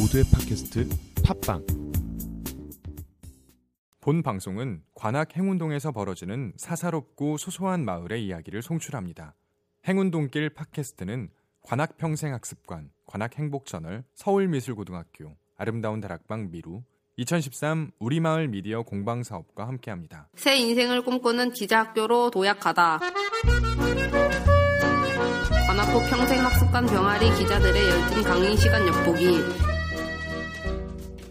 모두의 팟캐스트 팟빵 본 방송은 관악 행운동에서 벌어지는 사사롭고 소소한 마을의 이야기를 송출합니다. 행운동길 팟캐스트는 관악 평생학습관, 관악 행복저널, 서울미술고등학교, 아름다운 다락방 미루, 2013 우리마을 미디어 공방사업과 함께합니다. 새 인생을 꿈꾸는 기자학교로 도약하다. 관악구 평생학습관 병아리 기자들의 열띤 강의 시간 엿보기.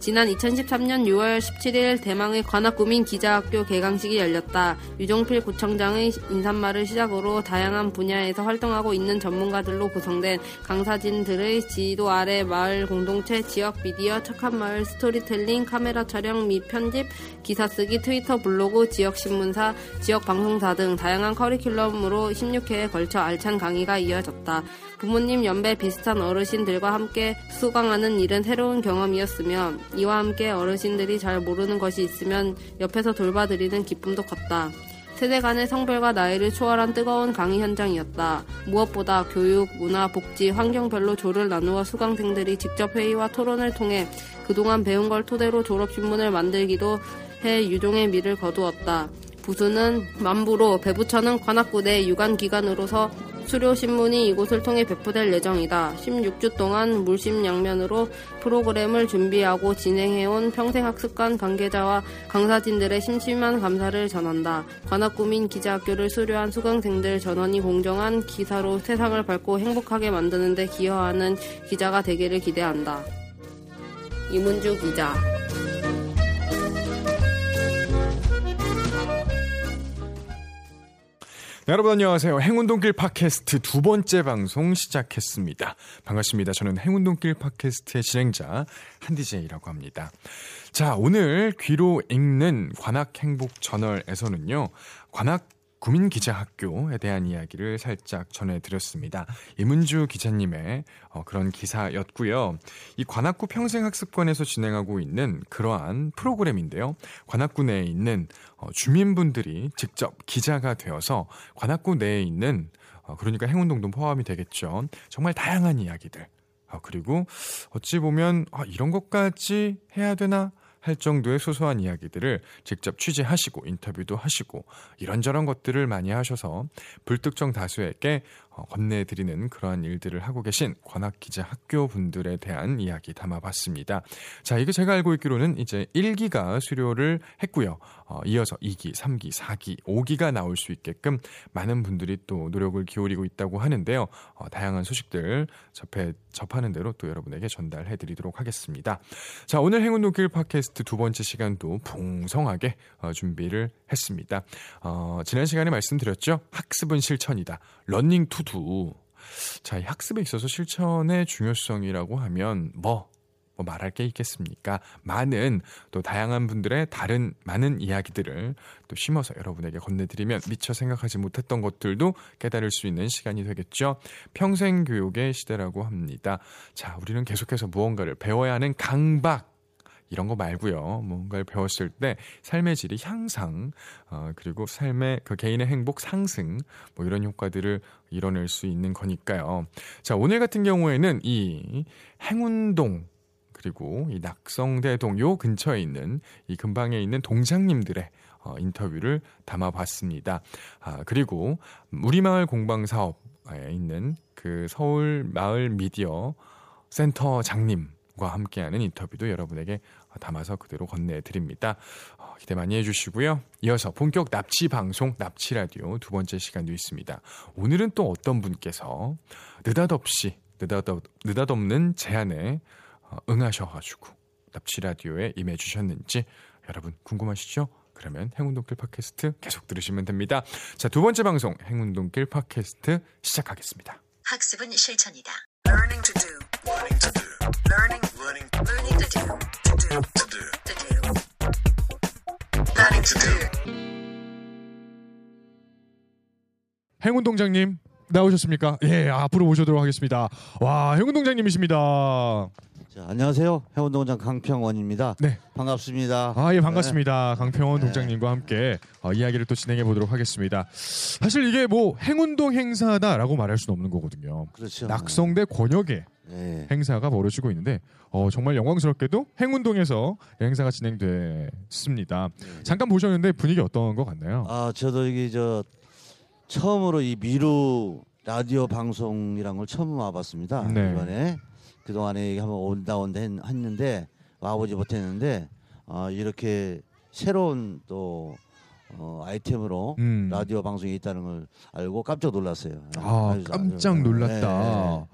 지난 2013년 6월 17일 대망의 관악구민 기자학교 개강식이 열렸다. 유종필 구청장의 인사말을 시작으로 다양한 분야에서 활동하고 있는 전문가들로 구성된 강사진들의 지도 아래 마을 공동체, 지역 미디어, 착한 마을, 스토리텔링, 카메라 촬영 및 편집, 기사 쓰기, 트위터, 블로그, 지역 신문사, 지역 방송사 등 다양한 커리큘럼으로 16회에 걸쳐 알찬 강의가 이어졌다. 부모님 연배 비슷한 어르신들과 함께 수강하는 일은 새로운 경험이었으며 이와 함께 어르신들이 잘 모르는 것이 있으면 옆에서 돌봐드리는 기쁨도 컸다. 세대 간의 성별과 나이를 초월한 뜨거운 강의 현장이었다. 무엇보다 교육, 문화, 복지, 환경별로 조를 나누어 수강생들이 직접 회의와 토론을 통해 그동안 배운 걸 토대로 졸업신문을 만들기도 해 유종의 미를 거두었다. 부수는 만부로 배부처는 관악구 내 유관기관으로서 수료 신문이 이곳을 통해 배포될 예정이다. 16주 동안 물심양면으로 프로그램을 준비하고 진행해온 평생학습관 관계자와 강사진들의 심심한 감사를 전한다. 관악구민 기자학교를 수료한 수강생들 전원이 공정한 기사로 세상을 밝고 행복하게 만드는 데 기여하는 기자가 되기를 기대한다. 이문주 기자 여러분 안녕하세요. 행운동길 팟캐스트 두 번째 방송 시작했습니다. 반갑습니다. 저는 행운동길 팟캐스트의 진행자 한디제이라고 합니다. 자, 오늘 귀로 읽는 관악행복 저널에서는요. 관악 구민기자학교에 대한 이야기를 살짝 전해드렸습니다. 이문주 기자님의 어, 그런 기사였고요. 이 관악구 평생학습관에서 진행하고 있는 그러한 프로그램인데요. 관악구 내에 있는 어, 주민분들이 직접 기자가 되어서 관악구 내에 있는 어, 그러니까 행운동도 포함이 되겠죠. 정말 다양한 이야기들. 어, 그리고 어찌 보면 아, 이런 것까지 해야 되나 할 정도의 소소한 이야기들을 직접 취재하시고 인터뷰도 하시고 이런저런 것들을 많이 하셔서 불특정 다수에게 어, 건네드리는 그러한 일들을 하고 계신 관악 기자 학교 분들에 대한 이야기 담아봤습니다. 자, 이거 제가 알고 있기로는 이제 1기가 수료를 했고요. 어, 이어서 2기, 3기, 4기, 5기가 나올 수 있게끔 많은 분들이 또 노력을 기울이고 있다고 하는데요. 어, 다양한 소식들 접해 접하는 대로 또 여러분에게 전달해 드리도록 하겠습니다. 자, 오늘 행운 노길 팟캐스트 두 번째 시간도 풍성하게 어, 준비를 했습니다. 어, 지난 시간에 말씀드렸죠. 학습은 실천이다. Learning to do. 자, 이 학습에 있어서 실천의 중요성이라고 하면 뭐, 뭐 말할 게 있겠습니까? 많은 또 다양한 분들의 다른 많은 이야기들을 또 심어서 여러분에게 건네드리면 미처 생각하지 못했던 것들도 깨달을 수 있는 시간이 되겠죠. 평생 교육의 시대라고 합니다. 자, 우리는 계속해서 무언가를 배워야 하는 강박 이런 거 말고요. 뭔가를 배웠을 때 삶의 질이 향상, 어, 그리고 삶의 그 개인의 행복 상승, 뭐 이런 효과들을 이뤄낼 수 있는 거니까요. 자, 오늘 같은 경우에는 이 행운동, 그리고 이 낙성대동 요 근처에 있는 이 근방에 있는 동장님들의 어, 인터뷰를 담아봤습니다. 아, 그리고 우리마을 공방 사업에 있는 그 서울 마을 미디어 센터 장님 과 함께하는 인터뷰도 여러분에게 담아서 그대로 건네드립니다. 어, 기대 많이 해주시고요. 이어서 본격 납치 방송 납치 라디오 두 번째 시간도 있습니다. 오늘은 또 어떤 분께서 느닷없이 느닷없, 느닷없는 제안에 어, 응하셔가지고 납치 라디오에 임해주셨는지 여러분 궁금하시죠? 그러면 행운동길 팟캐스트 계속 들으시면 됩니다. 자, 두 번째 방송 행운동길 팟캐스트 시작하겠습니다. 학습은 실천이다. Learning to do. Learning to do. Learning. Learning. Learning to do. 행운 동장님 나오셨습니까? 예, 앞으로 모셔도록 하겠습니다. 와, 행운 동장님이십니다. 자, 안녕하세요. 해운 동장 강평원입니다. 네. 반갑습니다. 아, 예, 반갑습니다. 강평원 동장님과 함께 어, 이야기를 또 진행해 보도록 하겠습니다. 사실 이게 뭐 행운동 행사다라고 말할 수는 없는 거거든요. 그렇죠. 낙성대 권역에 예. 행사가 벌어지고 있는데 어, 정말 영광스럽게도 행운동에서 행사가 진행됐습니다. 잠깐 보셨는데 분위기 어떤 것 같나요? 아 저도 이게 저 처음으로 이 미루 라디오 방송이란 걸 처음 와봤습니다. 네. 이번에 그 동안에 한번 온다 온다 했- 했는데 와보지 못했는데 어, 이렇게 새로운 또 어, 아이템으로 음. 라디오 방송이 있다는 걸 알고 깜짝 놀랐어요. 아 아주- 깜짝 아주- 놀랐다.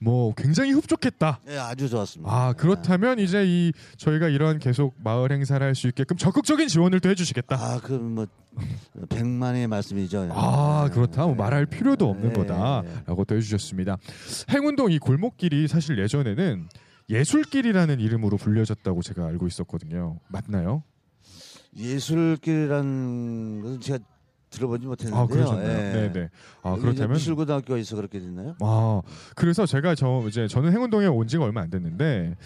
뭐 굉장히 흡족했다. 예, 예, 아주 좋았습니다. 아 그렇다면 이제 이 저희가 이런 계속 마을 행사를 할 수 있게끔 적극적인 지원을 또 해주시겠다. 아, 그뭐 백만의 말씀이죠. 아 네. 그렇다 뭐 말할 필요도 없는 네. 거다라고 또 해주셨습니다. 행운동 이 골목길이 사실 예전에는 예술길이라는 이름으로 불려졌다고 제가 알고 있었거든요. 맞나요? 예술길이라는 것은 제가 들어보지 못했는데요. 아 그러셨나요? 예. 네네. 아 그렇다면 미술고등학교에서 그렇게 됐나요? 아 그래서 제가 저 이제 저는 행운동에 온 지가 얼마 안 됐는데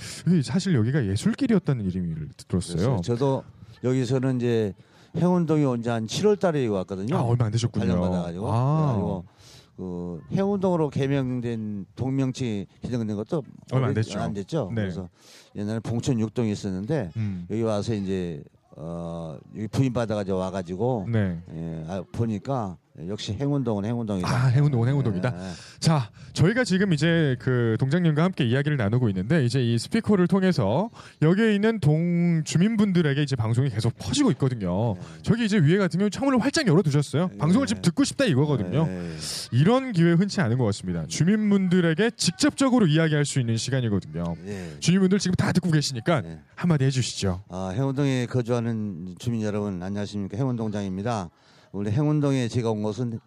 사실 여기가 예술길이었다는 이름을 들었어요. 그래서 저도 여기서는 이제 행운동에 온 지 한 7월 달에 왔거든요. 아 얼마 안 되셨군요. 발령받아가지고. 아, 그 행운동으로 개명된 동명치 개정된 것도 얼마 안 됐죠. 안 됐죠. 네. 그래서 옛날에 봉천 육동에 있었는데 음. 여기 와서 이제 어 여기 부인 받아가지고 와가지고 네. 예, 아, 보니까 역시 행운동은 행운동이다. 아, 행운동은 행운동이다. 예, 예. 자, 저희가 지금 이제 그 동장님과 함께 이야기를 나누고 있는데 이제 이 스피커를 통해서 여기에 있는 동 주민분들에게 이제 방송이 계속 퍼지고 있거든요. 저기 이제 위에 같은 경우 창문을 활짝 열어 두셨어요. 네. 방송을 지금 듣고 싶다 이거거든요. 예, 예. 이런 기회 흔치 않은 것 같습니다. 주민분들에게 직접적으로 이야기할 수 있는 시간이거든요. 예. 주민분들 지금 다 듣고 계시니까 네. 한마디 해주시죠. 아, 행운동에 거주하는 주민 여러분 안녕하십니까 행운동장입니다. 우리 행운동에 제가 온 것은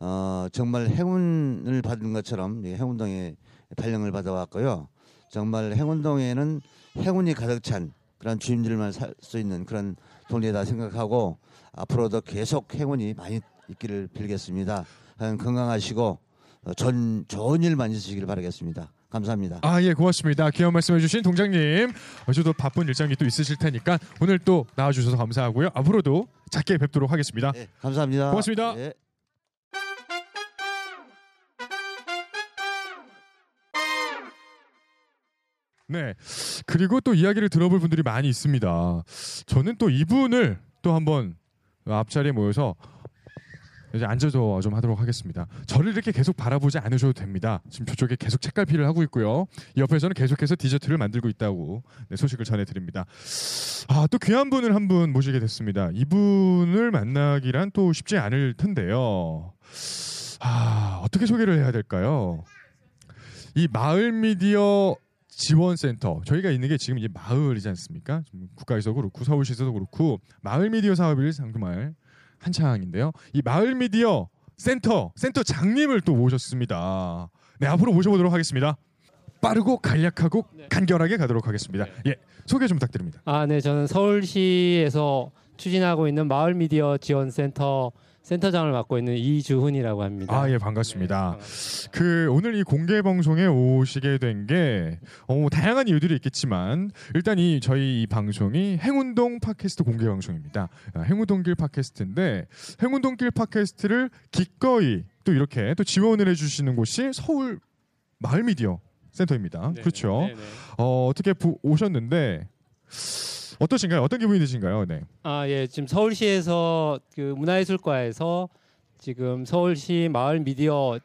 어, 정말 행운을 받은 것처럼 이 행운동에 발령을 받아왔고요. 정말 행운동에는 행운이 가득 찬 그런 주민들만 살 수 있는 그런 동네다 생각하고 앞으로도 계속 행운이 많이 있기를 빌겠습니다. 건강하시고 어, 전 좋은 일 많이 있으시길 바라겠습니다. 감사합니다. 아, 예, 고맙습니다. 귀한 말씀 해주신 동장님. 어제도 바쁜 일정이 또 있으실 테니까 오늘 또 나와주셔서 감사하고요. 앞으로도 작게 뵙도록 하겠습니다. 네, 감사합니다. 고맙습니다. 네. 네. 그리고 또 이야기를 들어볼 분들이 많이 있습니다. 저는 또 이분을 또 한번 앞자리에 모여서 이제 앉아서 좀 하도록 하겠습니다. 저를 이렇게 계속 바라보지 않으셔도 됩니다. 지금 저쪽에 계속 책갈피를 하고 있고요. 이 옆에서는 계속해서 디저트를 만들고 있다고 네, 소식을 전해드립니다. 아, 또 귀한 분을 한 분 모시게 됐습니다. 이분을 만나기란 또 쉽지 않을 텐데요. 아, 어떻게 소개를 해야 될까요? 이 마을 미디어 지원센터 저희가 있는 게 지금 이제 마을이지 않습니까? 국가에서 그렇고 서울시에서도 그렇고 마을 미디어 사업이 정말 한창인데요. 이 마을 미디어 센터 센터 장님을 또 모셨습니다. 네 앞으로 모셔보도록 하겠습니다. 빠르고 간략하고 간결하게 가도록 하겠습니다. 예 소개 좀 부탁드립니다. 아, 네, 저는 서울시에서 추진하고 있는 마을 미디어 지원 센터 센터장을 맡고 있는 이주훈이라고 합니다. 아 예 반갑습니다. 그 오늘 이 공개 방송에 오시게 된 게 어, 다양한 이유들이 있겠지만 일단 이 저희 이 방송이 행운동 팟캐스트 공개 방송입니다. 아, 행운동길 팟캐스트인데 행운동길 팟캐스트를 기꺼이 또 이렇게 또 지원을 해주시는 곳이 서울 마을 미디어 센터입니다. 네, 그렇죠. 네, 네. 어, 어떻게 보- 오셨는데 어떠신가요? 어떤 기분이 드신가요? 네. 아, 예, 지금 서울시에서 그 문화예술과에서 지금 서울시 마을 미디어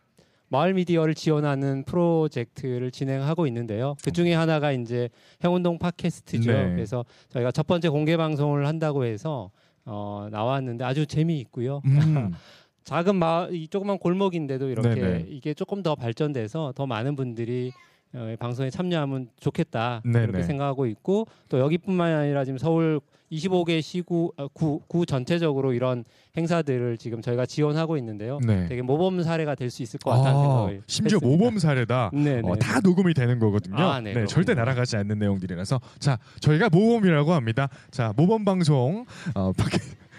마을 미디어를 지원하는 프로젝트를 진행하고 있는데요. 그 중에 하나가 이제 행운동 팟캐스트죠. 네. 그래서 저희가 첫 번째 공개 방송을 한다고 해서 어, 나왔는데 아주 재미있고요. 음, 작은 마을, 이 조그만 골목인데도 이렇게 네네. 이게 조금 더 발전돼서 더 많은 분들이 어, 이 방송에 참여하면 좋겠다 네네. 그렇게 생각하고 있고 또 여기뿐만 아니라 지금 서울 25개 시구 어, 구, 구 전체적으로 이런 행사들을 지금 저희가 지원하고 있는데요. 네. 되게 모범 사례가 될 수 있을 것 같다는 아, 생각을 심지어 했습니다. 모범 사례다. 네, 네. 어, 다 녹음이 되는 거거든요. 아, 네, 네. 절대 날아가지 않는 내용들이라서 자 저희가 모범이라고 합니다. 자 모범 방송 어,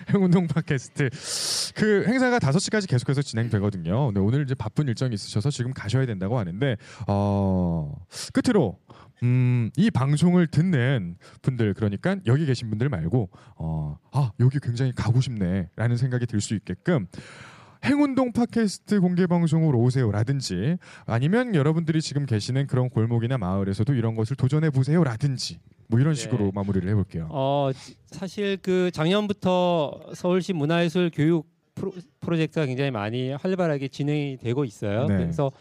행운동 팟캐스트 그 행사가 5시까지 계속해서 진행되거든요. 네, 오늘 이제 바쁜 일정이 있으셔서 지금 가셔야 된다고 하는데 어, 끝으로 음, 이 방송을 듣는 분들 그러니까 여기 계신 분들 말고 어, 아 여기 굉장히 가고 싶네라는 생각이 들 수 있게끔 행운동 팟캐스트 공개 방송으로 오세요라든지 아니면 여러분들이 지금 계시는 그런 골목이나 마을에서도 이런 것을 도전해 보세요라든지 뭐 이런 네. 식으로 마무리를 해볼게요. 어 지- 사실 그 작년부터 서울시 문화예술 교육 프로, 프로젝트가 굉장히 많이 활발하게 진행이 되고 있어요. 네. 그래서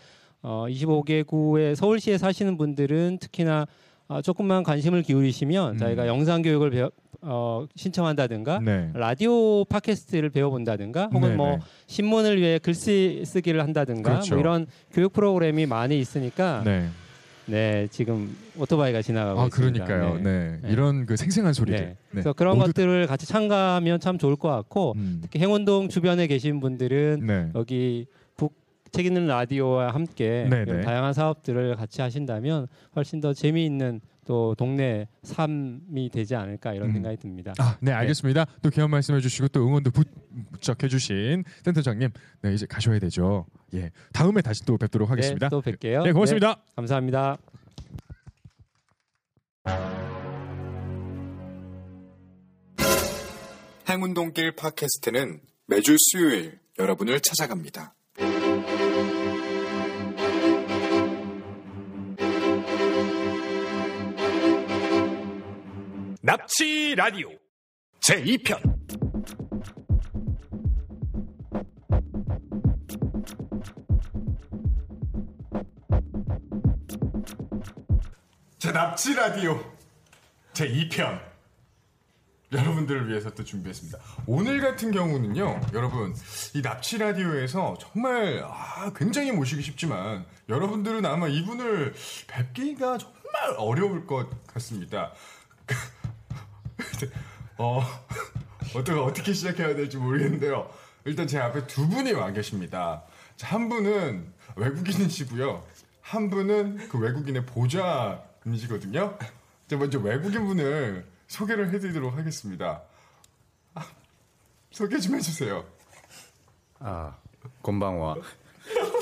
어 25개구의 서울시에 사시는 분들은 특히나 어, 조금만 관심을 기울이시면 음. 저희가 영상 교육을 배워, 어, 신청한다든가 네. 라디오 팟캐스트를 배워본다든가 혹은 네네. 뭐 신문을 위해 글쓰 쓰기를 한다든가 그렇죠. 뭐 이런 교육 프로그램이 많이 있으니까 네, 네. 지금 오토바이가 지나가고 아 있습니다. 그러니까요. 네. 네. 이런 그 생생한 소리들. 네. 네. 그래서 그런 모두- 것들을 같이 참가하면 참 좋을 것 같고 음. 특히 행운동 주변에 계신 분들은 네. 여기 북 책 있는 라디오와 함께 네네. 다양한 사업들을 같이 하신다면 훨씬 더 재미있는 또 동네 삶이 되지 않을까 이런 음. 생각이 듭니다. 아, 네, 알겠습니다. 또 개원 말씀해 주시고 또 응원도 부쩍 해 주신 센터장님. 네, 이제 가셔야 되죠. 예. 다음에 다시 또 뵙도록 하겠습니다. 네, 또 뵐게요. 네, 고맙습니다. 네, 감사합니다. 행운동길 팟캐스트는 매주 수요일 여러분을 찾아갑니다. 납치 라디오 제2편 자, 납치 라디오 제 2편 여러분들을 위해서 또 준비했습니다. 오늘 같은 경우는요, 여러분 이 납치 라디오에서 정말 아, 굉장히 모시기 쉽지만 여러분들은 아마 이분을 뵙기가 정말 어려울 것 같습니다. 어, 어떻게, 어떻게 시작해야 될지 모르겠는데요. 일단 제 앞에 두 분이 와 계십니다. 한 분은 외국인이시고요. 한 분은 그 외국인의 보좌분이시거든요. 먼저 외국인 분을 소개를 해드리도록 하겠습니다. 아, 소개 좀 해주세요. 아, 건방와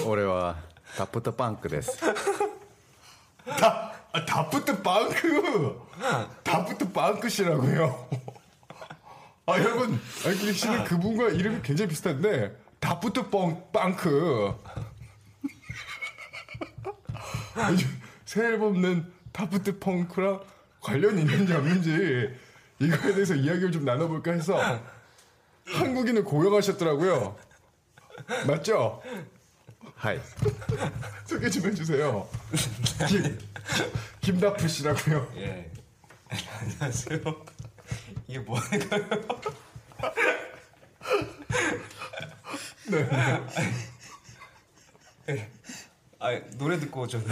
올해와 다프터 빵크です。다 아, 다프트 빵크! 다프트 빵크시라고요. 아, 여러분, 알고 계시는 그분과 이름이 굉장히 비슷한데, 다프트 뻥, 빵크. 새 앨범 낸 다프트 펑크랑 관련이 있는지 없는지 이거에 대해서 이야기를 좀 나눠볼까 해서 한국인을 고용하셨더라고요. 맞죠? はい 소개 좀 해주세요. 김, 김다프 씨라고요. 예. 안녕하세요. 이게 뭐 하는 거예요? 네. 아, 노래 듣고 좀.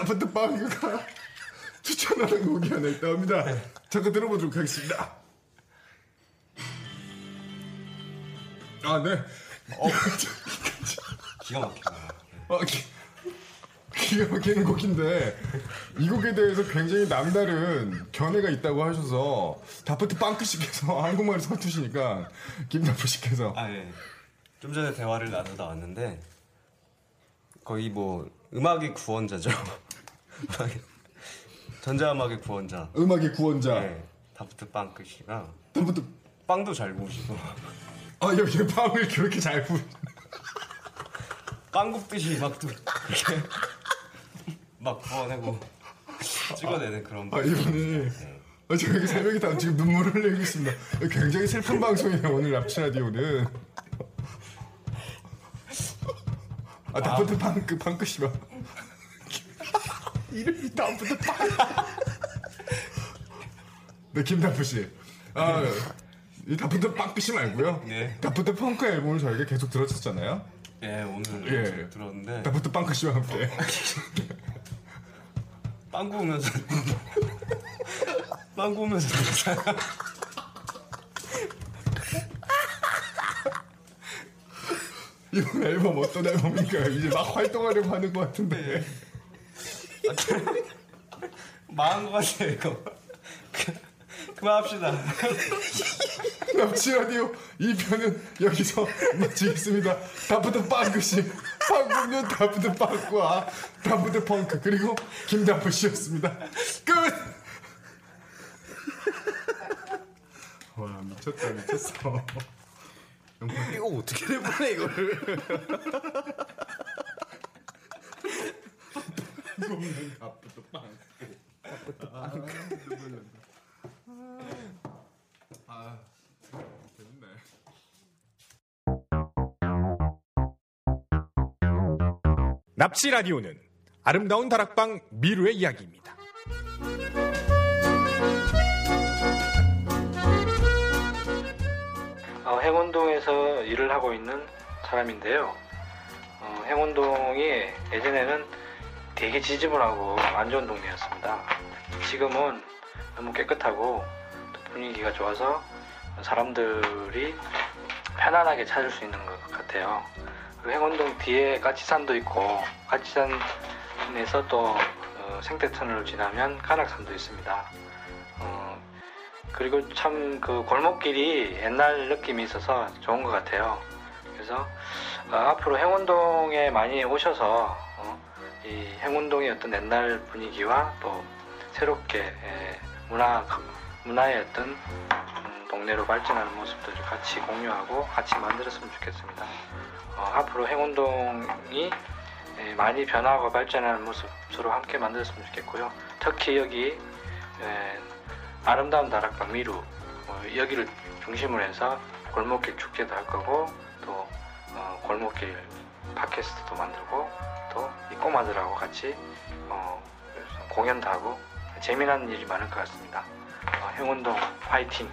아파트 빵크가 추천하는 곡이 하나 있답니다. 잠깐 들어보도록 하겠습니다. 아, 네. 어, 기가 막히네. 어, 기, 기가 막히는 곡인데 이 곡에 대해서 굉장히 남다른 견해가 있다고 하셔서 다프트 빵크 씨께서 한국말을 서투시니까 김다프 씨께서 아, 예. 좀 전에 대화를 나누다 왔는데, 거의 뭐, 음악의 구원자죠. 음악의- 전자음악의 구원자. 음악의 구원자 네. 다프트 빵크 씨가 다프트 빵도 잘 구우시고, 아 여기 빵을 그렇게 잘 부. 빵 굽듯이 막 또 이렇게 막 구워내고 찍어내는 그런 아 이분이 아, 저 여기 세 명이 다 지금 눈물을 흘리고 있습니다. 굉장히 슬픈 방송이에요 오늘 납치 라디오는. 아 다프트 빵끄 빵끄 씨가 이름이 다프트 빵끄. 네 김다프 씨. 아 이 다프트 씨 말고요. 네. 다프트 펑크 앨범을 저희가 계속 들었었잖아요. 예, 오늘 예. 들었는데 다프트 빵끄 씨와 함께. 빵 구우면서 빵 구우면서 듣잖아. 이번 앨범 어떤 앨범인가요? 이제 막 활동하려고 하는 것 같은데. 망한 것 같아요 이거. 그, 그만합시다. 납치 라디오 2편은 여기서 마치겠습니다. 다프트 빵크 씨, 빵꾸는 다프트 빵꾸와 다프트 펑크 그리고 김다프 씨였습니다. 끝. 와 미쳤다 미쳤어. 이거 어떻게 내보내 이거를? 아 재밌네. 납치 라디오는 아름다운 다락방 미루의 이야기입니다. 어, 행운동에서 일을 하고 있는 사람인데요. 어, 행운동이 예전에는 되게 지저분하고 안 좋은 동네였습니다. 지금은 너무 깨끗하고 또 분위기가 좋아서 사람들이 편안하게 찾을 수 있는 것 같아요. 그리고 행운동 뒤에 까치산도 있고 까치산에서 또 어, 생태터널을 지나면 간악산도 있습니다. 어, 그리고 참 그 골목길이 옛날 느낌이 있어서 좋은 것 같아요. 그래서 어, 앞으로 행운동에 많이 오셔서 어, 이 행운동의 어떤 옛날 분위기와 또 새롭게 에, 문화 문화의 어떤 음, 동네로 발전하는 모습들을 같이 공유하고 같이 만들었으면 좋겠습니다. 어, 앞으로 행운동이 에, 많이 변화하고 발전하는 모습 서로 함께 만들었으면 좋겠고요. 특히 여기 에, 아름다운 다락방 미루 어, 여기를 중심으로 해서 골목길 축제도 할 거고 또 어, 골목길 팟캐스트도 만들고 또 이 꼬마들하고 같이 어, 공연도 하고 재미난 일이 많을 것 같습니다. 어, 행운동 화이팅!